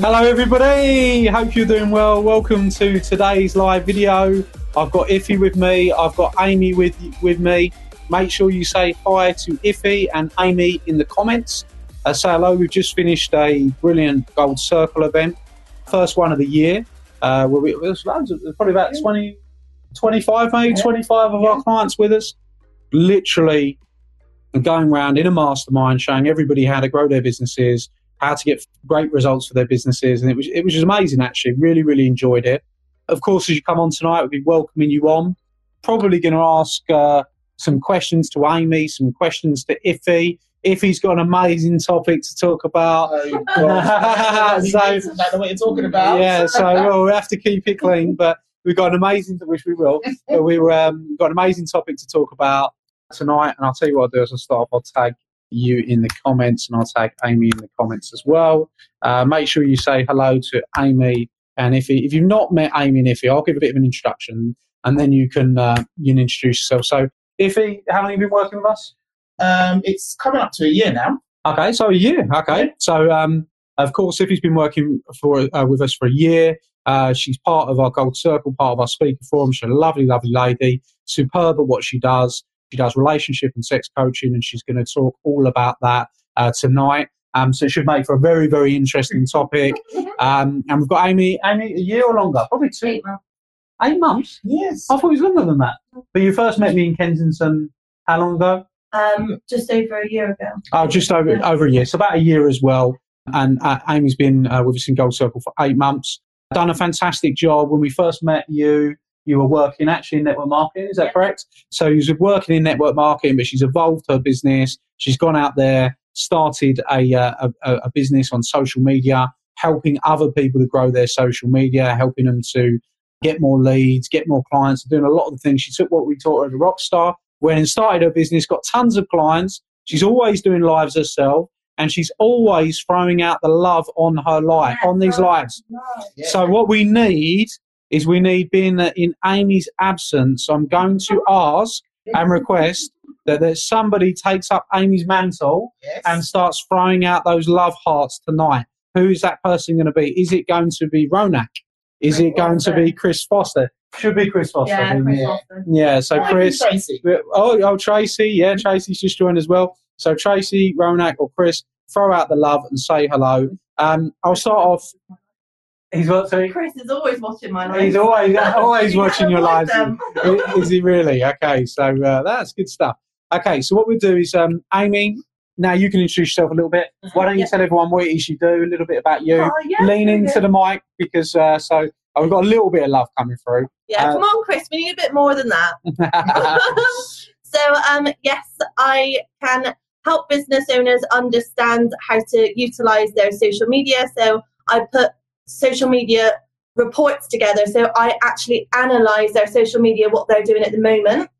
Hello, everybody. Hope you're doing well. Welcome to today's live video. I've got Iffy with me. I've got Amy with with me. Make sure you say hi to Iffy and Amy in the comments. Uh, say hello. We've just finished a brilliant Gold Circle event, first one of the year. Uh, we, there's loads of, probably about 20, 25, maybe 25 of our clients with us. Literally going around in a mastermind, showing everybody how to grow their businesses, how to get great results for their businesses, and it was it was just amazing. Actually, really really enjoyed it. Of course, as you come on tonight, we'll be welcoming you on. Probably going to ask uh, some questions to Amy, some questions to Iffy. Iffy's got an amazing topic to talk about. Oh, so, I know what you're talking about. yeah, so well, we have to keep it clean, but we've got an amazing, which we will. But we've um, got an amazing topic to talk about tonight, and I'll tell you what I'll do is I'll start off. I'll tag you in the comments, and I'll tag Amy in the comments as well. Uh, make sure you say hello to Amy and Iffy. If you've not met Amy and Iffy, I'll give a bit of an introduction, and then you can uh, you can introduce yourself. So, Iffy, how long have you been working with us? Um, it's coming up to a year now. Okay, so a year. Okay, so um, of course, Iffy's been working for uh, with us for a year. Uh, she's part of our Gold Circle, part of our speaker forum. She's a lovely, lovely lady, superb at what she does. She does relationship and sex coaching, and she's going to talk all about that uh, tonight. Um, so it should make for a very, very interesting topic. Um, and we've got Amy. Amy, a year or longer? Probably two. Eight months. Eight months. Yes. I thought it was longer than that. But you first met me in Kensington. How long ago? Um, just over a year ago. Oh, just over Yeah. over a year. So about a year as well. And uh, Amy's been uh, with us in Gold Circle for eight months. Done a fantastic job. When we first met you, you were working actually in network marketing. Is that Yeah. correct? So you was working in network marketing, but she's evolved her business. She's gone out there, started a uh, a, a business on social media, helping other people to grow their social media, helping them to get more leads, get more clients, doing a lot of the things. She took what we taught her as a rock star, went and started her business, got tons of clients. She's always doing lives herself, and she's always throwing out the love on her life, on these lives. Yeah. So what we need is we need, being that in Amy's absence, I'm going to ask and request that there's somebody takes up Amy's mantle yes. and starts throwing out those love hearts tonight. Who is that person going to be? Is it going to be Ronak? Is it going to be Chris Foster? Should be Chris Foster. Yeah, wouldn't Chris it? Foster. Yeah, so Hi, Chris. Tracy. Oh, oh, Tracy. Yeah, Tracy's just joined as well. So Tracy, Ronak, or Chris, throw out the love and say hello. Um, I'll start off. He's what? Sorry? Chris is always watching my life. He's always always watching your lives. Is he really? Okay, so uh, that's good stuff. Okay, so what we'll do is, um, Amy, now you can introduce yourself a little bit. Why don't you Yeah. tell everyone what it is you do, a little bit about you? Oh, yeah, Lean into the mic because uh, so oh, we've got a little bit of love coming through. Yeah, Uh, come on, Chris. We need a bit more than that. so, um, yes, I can help business owners understand how to utilize their social media. So, I put social media reports together. So, I actually analyze their social media, what they're doing at the moment.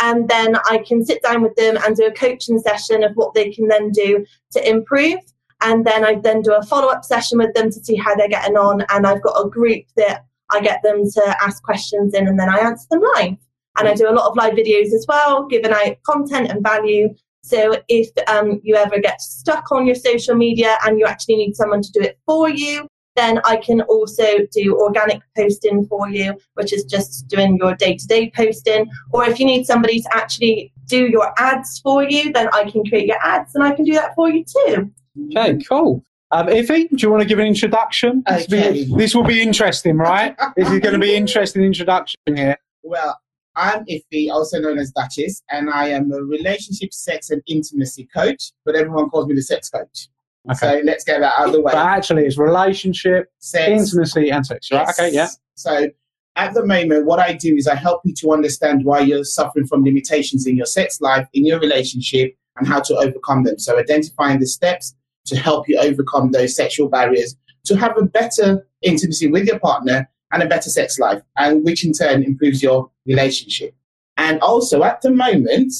And then I can sit down with them and do a coaching session of what they can then do to improve. And then I then do a follow up session with them to see how they're getting on. And I've got a group that I get them to ask questions in and then I answer them live. And I do a lot of live videos as well, giving out content and value. So if um, you ever get stuck on your social media and you actually need someone to do it for you, then I can also do organic posting for you, which is just doing your day to day posting. Or if you need somebody to actually do your ads for you, then I can create your ads and I can do that for you too. Okay, cool. Um, Iffy, do you want to give an introduction? This will be- Okay. This will be interesting, right? this is going to be interesting introduction here. Well, I'm Iffy, also known as Duchess, and I am a relationship, sex, and intimacy coach, but everyone calls me the sex coach. So let's get that out of the way. But actually, it's relationship, Sex. intimacy, and sex. Right? Yes. Okay. Yeah. So at the moment, what I do is I help you to understand why you're suffering from limitations in your sex life, in your relationship, and how to overcome them. So identifying the steps to help you overcome those sexual barriers to have a better intimacy with your partner and a better sex life, and which in turn improves your relationship. And also at the moment,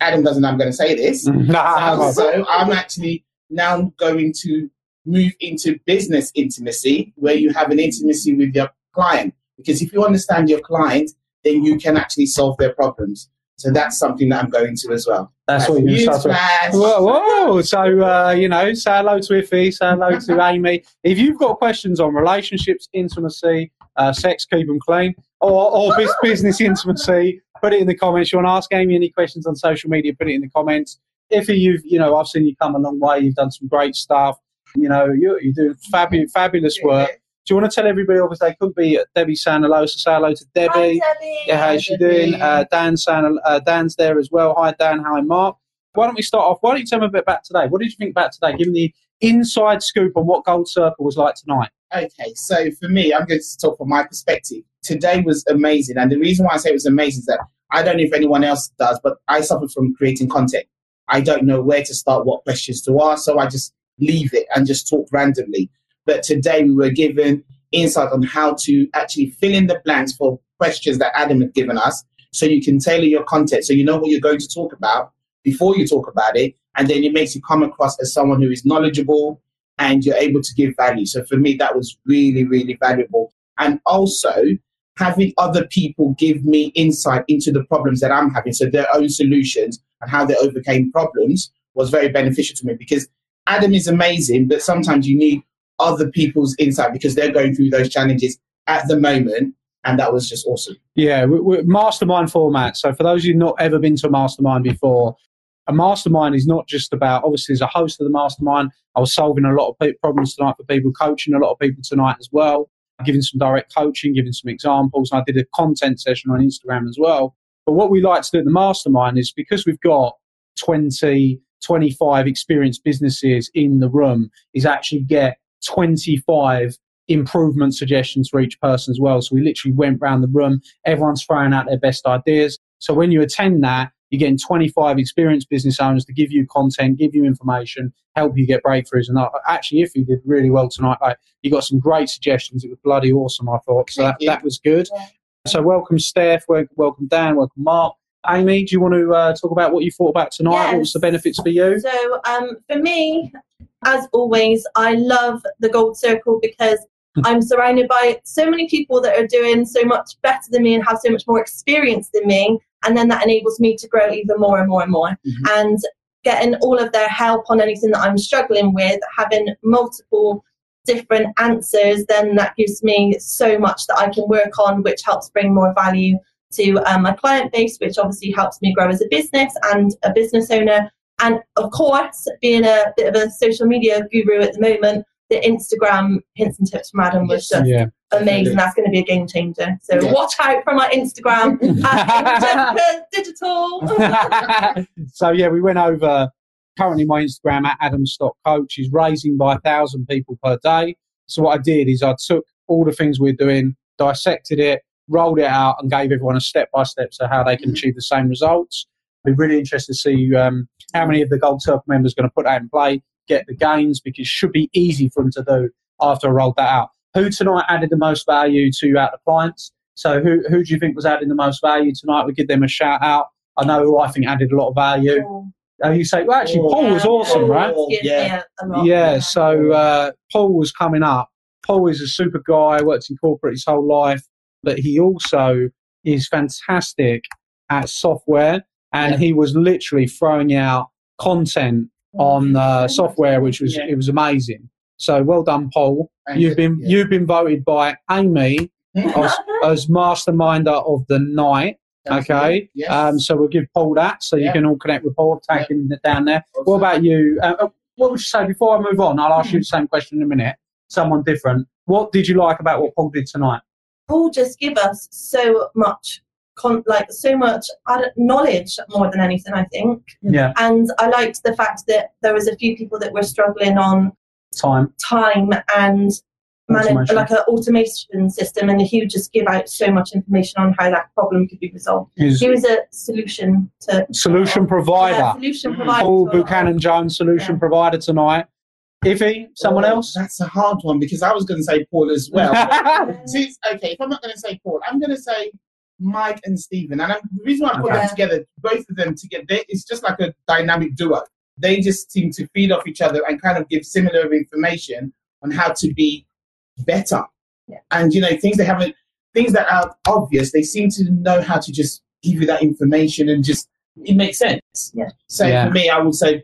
Adam doesn't know I'm going to say this. Nah, so I'm actually now going to move into business intimacy where you have an intimacy with your client. Because if you understand your client, then you can actually solve their problems. So that's something that I'm going to as well. That's what to. flash. Whoa, whoa. So, uh, you know, say hello to Iffy, say hello to Amy. If you've got questions on relationships, intimacy, uh, sex, keep them clean, or, or business intimacy, put it in the comments. You want to ask Amy any questions on social media, put it in the comments. Iffy, you've, you know, I've seen you come a long way. You've done some great stuff. You know, you're, you're doing fabulous, fabulous work. Do you want to tell everybody, obviously, they could be Debbie saying hello, so say hello to Debbie. Hi, Debbie. Yeah, how's she doing? Uh, Dan's, saying, uh, Dan's there as well. Hi, Dan. Hi, Mark. Why don't we start off? Why don't you tell me a bit about today? What did you think about today? Give me the inside scoop on what Gold Circle was like tonight. Okay, so for me, I'm going to talk from my perspective. Today was amazing. And the reason why I say it was amazing is that I don't know if anyone else does, but I suffer from creating content. I don't know where to start, what questions to ask, so I just leave it and just talk randomly. But today we were given insight on how to actually fill in the blanks for questions that Adam had given us so you can tailor your content so you know what you're going to talk about before you talk about it. And then it makes you come across as someone who is knowledgeable and you're able to give value. So for me, that was really, really valuable. And also having other people give me insight into the problems that I'm having, so their own solutions and how they overcame problems was very beneficial to me because Adam is amazing, but sometimes you need other people's insight because they're going through those challenges at the moment. And that was just awesome. Yeah, mastermind format. So for those of you not ever been to a mastermind before, a mastermind is not just about obviously as a host of the mastermind. I was solving a lot of problems tonight for people, coaching a lot of people tonight as well, giving some direct coaching, giving some examples. I did a content session on Instagram as well. But what we like to do at the mastermind is because we've got 20, 25 experienced businesses in the room, is actually get 25 improvement suggestions for each person as well. So we literally went round the room, everyone's throwing out their best ideas. So when you attend that, you're getting 25 experienced business owners to give you content, give you information, help you get breakthroughs. And actually, if you did really well tonight, like, you got some great suggestions. It was bloody awesome, I thought. So that, that was good. So welcome, Steph. Welcome, Dan. Welcome, Mark. Amy, do you want to uh, talk about what you thought about tonight? What was the benefits for you? So, um, for me, as always, I love the Gold Circle because Hmm. I'm surrounded by so many people that are doing so much better than me and have so much more experience than me. And then that enables me to grow even more and more and more. Mhm. And getting all of their help on anything that I'm struggling with, having multiple different answers, then that gives me so much that I can work on, which helps bring more value to um, my client base, which obviously helps me grow as a business and a business owner. And of course, being a bit of a social media guru at the moment, the Instagram hints and tips from Adam was just Yeah. amazing. That's going to be a game changer. So Yeah. watch out for my Instagram at Digital. so yeah, we went over currently my Instagram at Adam Stott Coach is raising by a thousand people per day. So what I did is I took all the things we're doing, dissected it, rolled it out, and gave everyone a step by step so how they can achieve the same results. I'd be really interested to see um, how many of the Gold Circle members are going to put that in play, get the gains because it should be easy for them to do after I rolled that out. Who tonight added the most value to out the clients? So who who do you think was adding the most value tonight? We give them a shout out. I know who I think added a lot of value. Uh, you say, well, actually, Paul was awesome, Paul right? gives me Yeah. a- a lot. Yeah, so uh, Paul was coming up. Paul is a super guy, worked in corporate his whole life, but he also is fantastic at software, and Yeah. he was literally throwing out content on uh, software, which was Yeah. it was amazing. So well done, Paul. Thank You've you. been Yeah. you've been voted by Amy as, as masterminder of the night. Okay, Yes. um, so we'll give Paul that, so you can all connect with Paul, tag him down there. What about you? Uh, uh, what would you say before I move on? I'll ask you the same question in a minute. Someone different. What did you like about what Paul did tonight? Paul just give us so much con- like so much knowledge more than anything. I think, Yeah, and I liked the fact that there was a few people that were struggling on time. time and manage like an automation system, and he would just give out so much information on how that problem could be resolved. Is He was a solution to solution Yeah, provider. solution Mm. provider. Paul to a lot of- Buchanan Jones, solution Yeah. provider tonight. Iffy, someone Oh, else? That's a hard one because I was going to say Paul as well. See, okay, if I'm not going to say Paul, I'm going to say Mike and Stephen. And I'm, the reason why I put Okay. them together, both of them together, they, it's just like a dynamic duo. They just seem to feed off each other and kind of give similar information on how to be better. Yeah. And you know, things they haven't, things that are obvious, they seem to know how to just give you that information and just it makes sense. Yeah. So Yeah. for me, I would say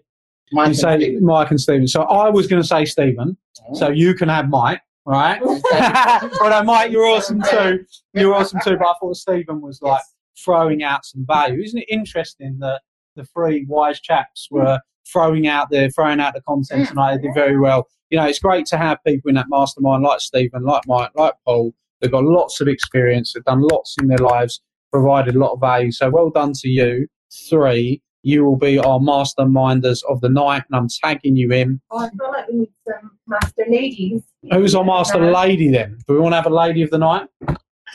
Mike You and say Stephen. Mike and Stephen. So I was going to say Stephen. So you can have Mike, right? Although Mike, you're awesome too. You're awesome too. But I thought Stephen was like throwing out some value. Isn't it interesting that the three wise chaps were throwing out the throwing out the content Mm. tonight? They did very well. You know, it's great to have people in that mastermind like Stephen, like Mike, like Paul. They've got lots of experience. They've done lots in their lives, provided a lot of value. So well done to you. Three, you will be our masterminders of the night, and I'm tagging you in. Oh, I feel like we need some master ladies. Who's our master No. lady then? Do we want to have a lady of the night?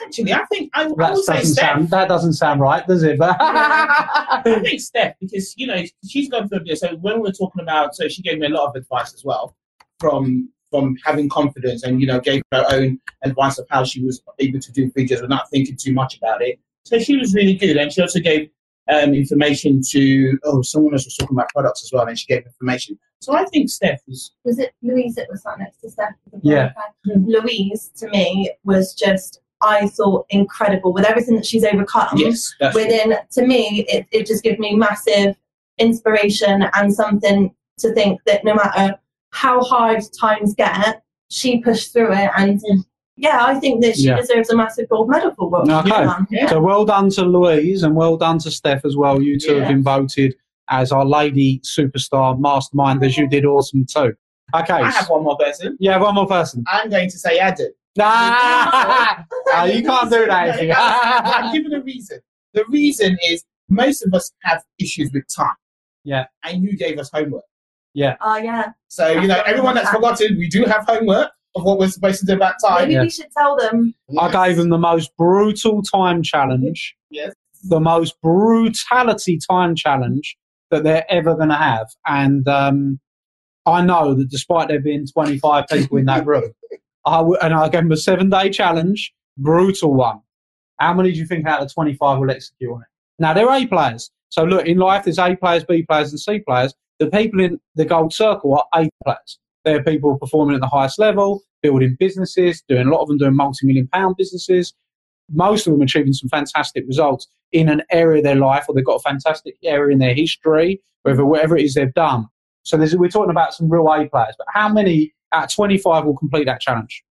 Actually, I think I, I That would say doesn't Steph. sound that doesn't sound right, does it? I think Steph, because you know she's gone through this. So when we're talking about, so she gave me a lot of advice as well from from having confidence, and you know gave her own advice of how she was able to do videos without thinking too much about it. So she was really good, and she also gave um, information to oh someone else was talking about products as well, and she gave information. So I think Steph was Was it Louise that was sat next to Steph? Yeah. Louise, to me, was just, I thought, incredible with everything that she's overcome. yes, that's Within, to me, it, it just gave me massive inspiration and something to think that no matter how hard times get, she pushed through it. And yeah, I think that she Yeah. deserves a massive gold medal for what Okay. she's done. Yeah. So well done to Louise and well done to Steph as well. You two have been voted as our lady superstar mastermind as You did awesome too. Okay. I have one more person. Yeah, one more person. I'm going to say Adam. Nah, Ah, you can't do that. No, I'm giving a reason. The reason is most of us have issues with time. Yeah. And you gave us homework. Oh, yeah. So, you know, everyone that's forgotten, we do have homework of what we're supposed to do about time. Maybe Yeah. we should tell them. I gave them the most brutal time challenge. Yes. the most brutality time challenge that they're ever going to have. And um, I know that despite there being 25 people in that room, I w- and I gave them a seven day challenge, brutal one. How many do you think out of 25 will execute on it? Now, they're A players. So, look, in life, there's A players, B players, and C players. The people in the gold circle are A players. They're people performing at the highest level, building businesses, doing a lot of them doing multi million pound businesses, most of them achieving some fantastic results in an area of their life or they've got a fantastic area in their history, whether whatever it is they've done. So there's, we're talking about some real A players, but how many out of 25 will complete that challenge?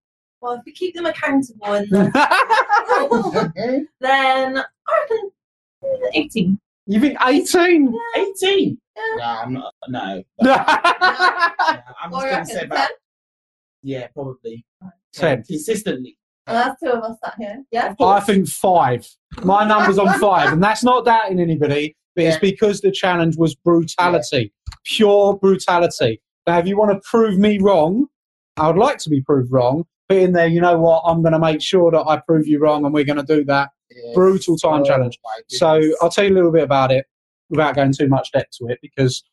Well, if we keep them accountable, and then, then I reckon uh, 18. You think 18? 18. Yeah. No, I'm not. No. I Yeah, I'm just going to say about, 10. yeah, probably. Ten. Consistently. Well, that's two of us sat here. Yeah. I think five. My number's on five, and that's not doubting anybody, but it's because the challenge was brutality, pure brutality. Now, if you want to prove me wrong, I would like to be proved wrong. Put in there, you know what? I'm going to make sure that I prove you wrong, and we're going to do that. Yeah. Brutal time Oh, challenge. So. I'll tell you a little bit about it without going too much depth to it because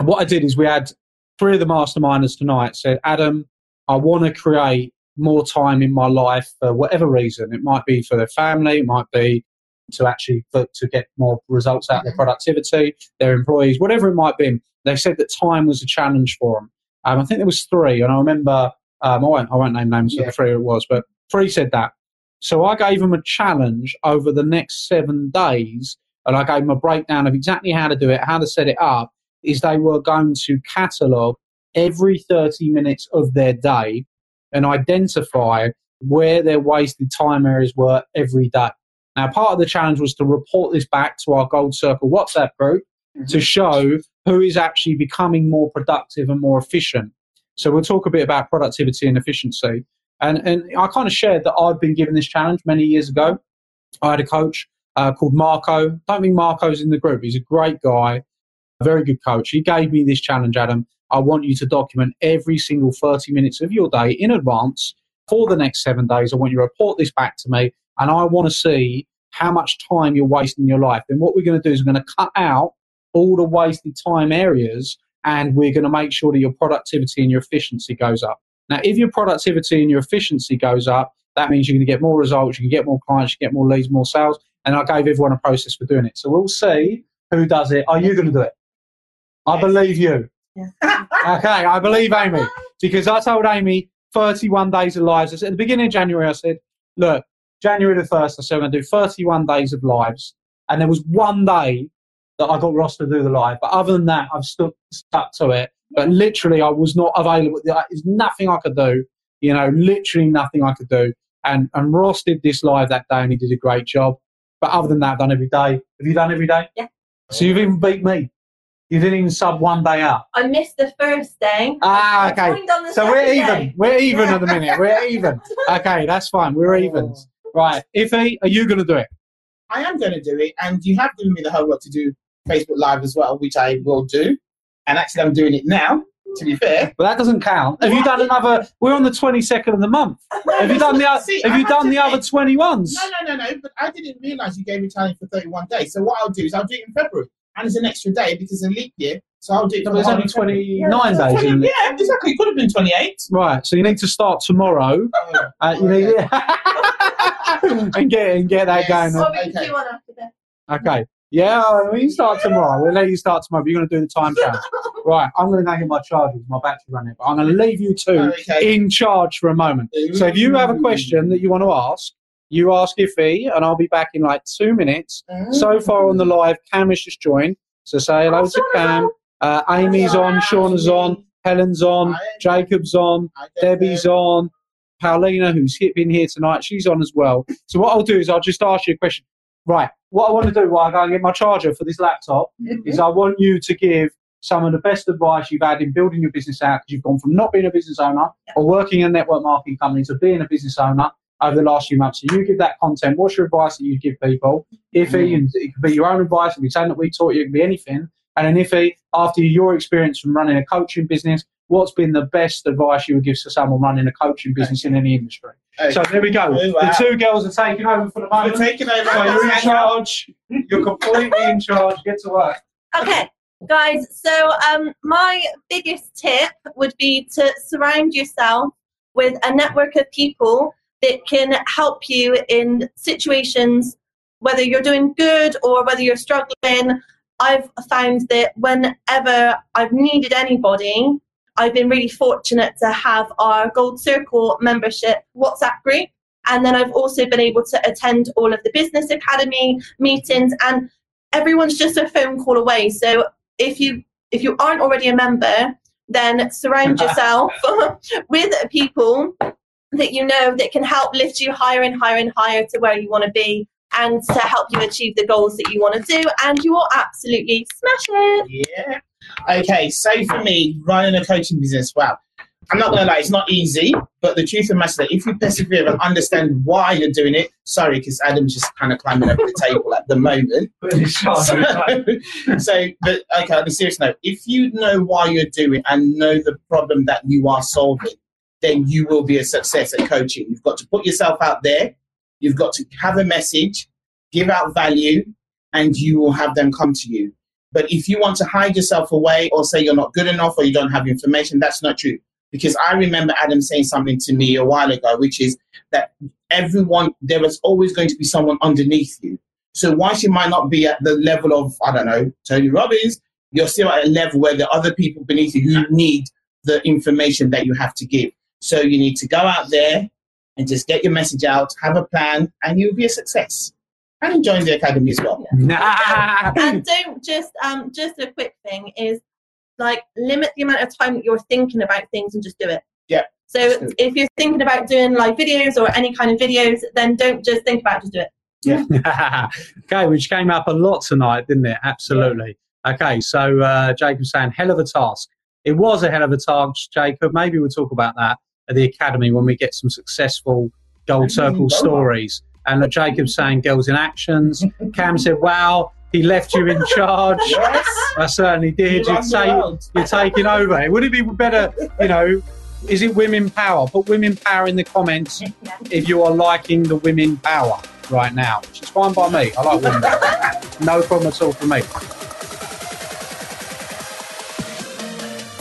what I did is we had three of the masterminders tonight said, Adam, I want to create more time in my life for whatever reason. It might be for their family, it might be to actually for, to get more results out of their productivity, their employees, whatever it might be. They said that time was a challenge for them. Um, I think there was three, and I remember um, I won't I won't name names of Yeah. the three it was, but three said that. So I gave them a challenge over the next seven days, and I gave them a breakdown of exactly how to do it, how to set it up. Is they were going to catalogue every 30 minutes of their day and identify where their wasted time areas were every day. Now, part of the challenge was to report this back to our Gold Circle WhatsApp group mm-hmm. to show who is actually becoming more productive and more efficient. So we'll talk a bit about productivity and efficiency. And, and I kind of shared that I'd been given this challenge many years ago. I had a coach uh, called Marco. Don't think Marco's in the group. He's a great guy, a very good coach. He gave me this challenge, Adam. I want you to document every single 30 minutes of your day in advance for the next seven days. I want you to report this back to me, and I want to see how much time you're wasting in your life. Then what we're going to do is we're going to cut out all the wasted time areas, and we're going to make sure that your productivity and your efficiency goes up. Now, if your productivity and your efficiency goes up, that means you're going to get more results, you can get more clients, you get more leads, more sales. And I gave everyone a process for doing it. So we'll see who does it. Are you going to do it? I believe you. Yeah. okay, I believe Amy because I told Amy 31 days of lives. At the beginning of January, I said, look, January the 1st, I said, I'm going to do 31 days of lives. And there was one day that I got Ross to do the live. But other than that, I've stuck, stuck to it. But literally, I was not available. There's nothing I could do. You know, literally nothing I could do. And, and Ross did this live that day and he did a great job. But other than that, I've done every day. Have you done every day? Yeah. So you've even beat me. You didn't even sub one day out. I missed the first day. Ah, okay. joined on the So we're even. day. We're even at the minute. We're even. Okay, that's fine. We're evens. Right. Iffy, are you going to do it? I am going to do it, and you have given me the homework to do Facebook Live as well, which I will do. And actually, I'm doing it now. To be fair, But that doesn't count. Have you done another? We're on the 22nd of the month. Have you done the? o- See, Have I you had done to the other 21s? No, no, no, no. But I didn't realise you gave me challenge for 31 days. So what I'll do is I'll do it in February, and it's an extra day because it's a leap year. So I'll do it. No, for but the it's whole only 29 days. Yeah, Isn't it? yeah, exactly. It could have been 28. Right. So you need to start tomorrow. Oh, Uh, you need, and get and get that Yes. going. Or we Okay. do one after this. Okay. Yeah, we can start tomorrow. We'll let you start tomorrow. But you're going to do the time challenge. Right. I'm going to go get my chargers. My battery running. But I'm going to leave you two Okay. in charge for a moment. So if you have a question that you want to ask, you ask Iffy, and I'll be back in like two minutes. So far on the live, Cam has just joined. So say hello Oh, to Cam. Uh, Amy's on, Shauna's on, Helen's on, Jacob's on, Debbie's there. on, Paulina, who's been here tonight, she's on as well. So what I'll do is I'll just ask you a question. Right, what I want to do while I go and get my charger for this laptop mm-hmm. is I want you to give some of the best advice you've had in building your business out because you've gone from not being a business owner or working in a network marketing company to being a business owner over the last few months. So you give that content. What's your advice that you give people? Iffy, mm-hmm. and it could be your own advice, it could be something that we taught you, it could be anything. And then Iffy, after your experience from running a coaching business, what's been the best advice you would give to someone running a coaching business in any industry? Okay. So there we go. Oh, wow. The two girls are taking over for the We're moment. taking over. So you're in charge. You're completely in charge. Get to work. Okay, guys. So, um, my biggest tip would be to surround yourself with a network of people that can help you in situations, whether you're doing good or whether you're struggling. I've found that whenever I've needed anybody, I've been really fortunate to have our Gold Circle membership WhatsApp group. And then I've also been able to attend all of the Business Academy meetings, and everyone's just a phone call away. So if you if you aren't already a member, then surround yourself with people that you know that can help lift you higher and higher and higher to where you want to be and to help you achieve the goals that you want to do and you will absolutely smash it Yeah. Okay, so for me, running a coaching business, wow. I'm not gonna lie, it's not easy, but the truth of the matter is that if you persevere and understand why you're doing it, sorry, because Adam's just kind of climbing over the table at the moment. So, so, but okay, on a serious note, if you know why you're doing and know the problem that you are solving, then you will be a success at coaching. You've got to put yourself out there, you've got to have a message, give out value, and you will have them come to you. But if you want to hide yourself away or say you're not good enough or you don't have information, that's not true. Because I remember Adam saying something to me a while ago, which is that everyone, there is always going to be someone underneath you. So whilst you might not be at the level of, I don't know, Tony Robbins, you're still at a level where there are other people beneath you who need the information that you have to give. So you need to go out there and just get your message out, have a plan, and you'll be a success. And join the academy as well. Nah. and don't just um just a quick thing is like limit the amount of time that you're thinking about things and just do it Yeah. so Just if you're thinking about doing like videos or any kind of videos then don't just think about it just do it Yeah. okay, which came up a lot tonight, didn't it? Absolutely. Okay, so uh, Jacob's saying, hell of a task. It was a hell of a task, Jacob. Maybe we'll talk about that at the academy when we get some successful gold circle can go stories. And Jacob saying girls in actions. Cam said, wow, he left you in charge. Yes. I certainly did. You You're, ta- you're taking over. Would it be better, you know, is it women power? Put women power in the comments if you are liking the women power right now, which is fine by me. I like women power. No problem at all for me.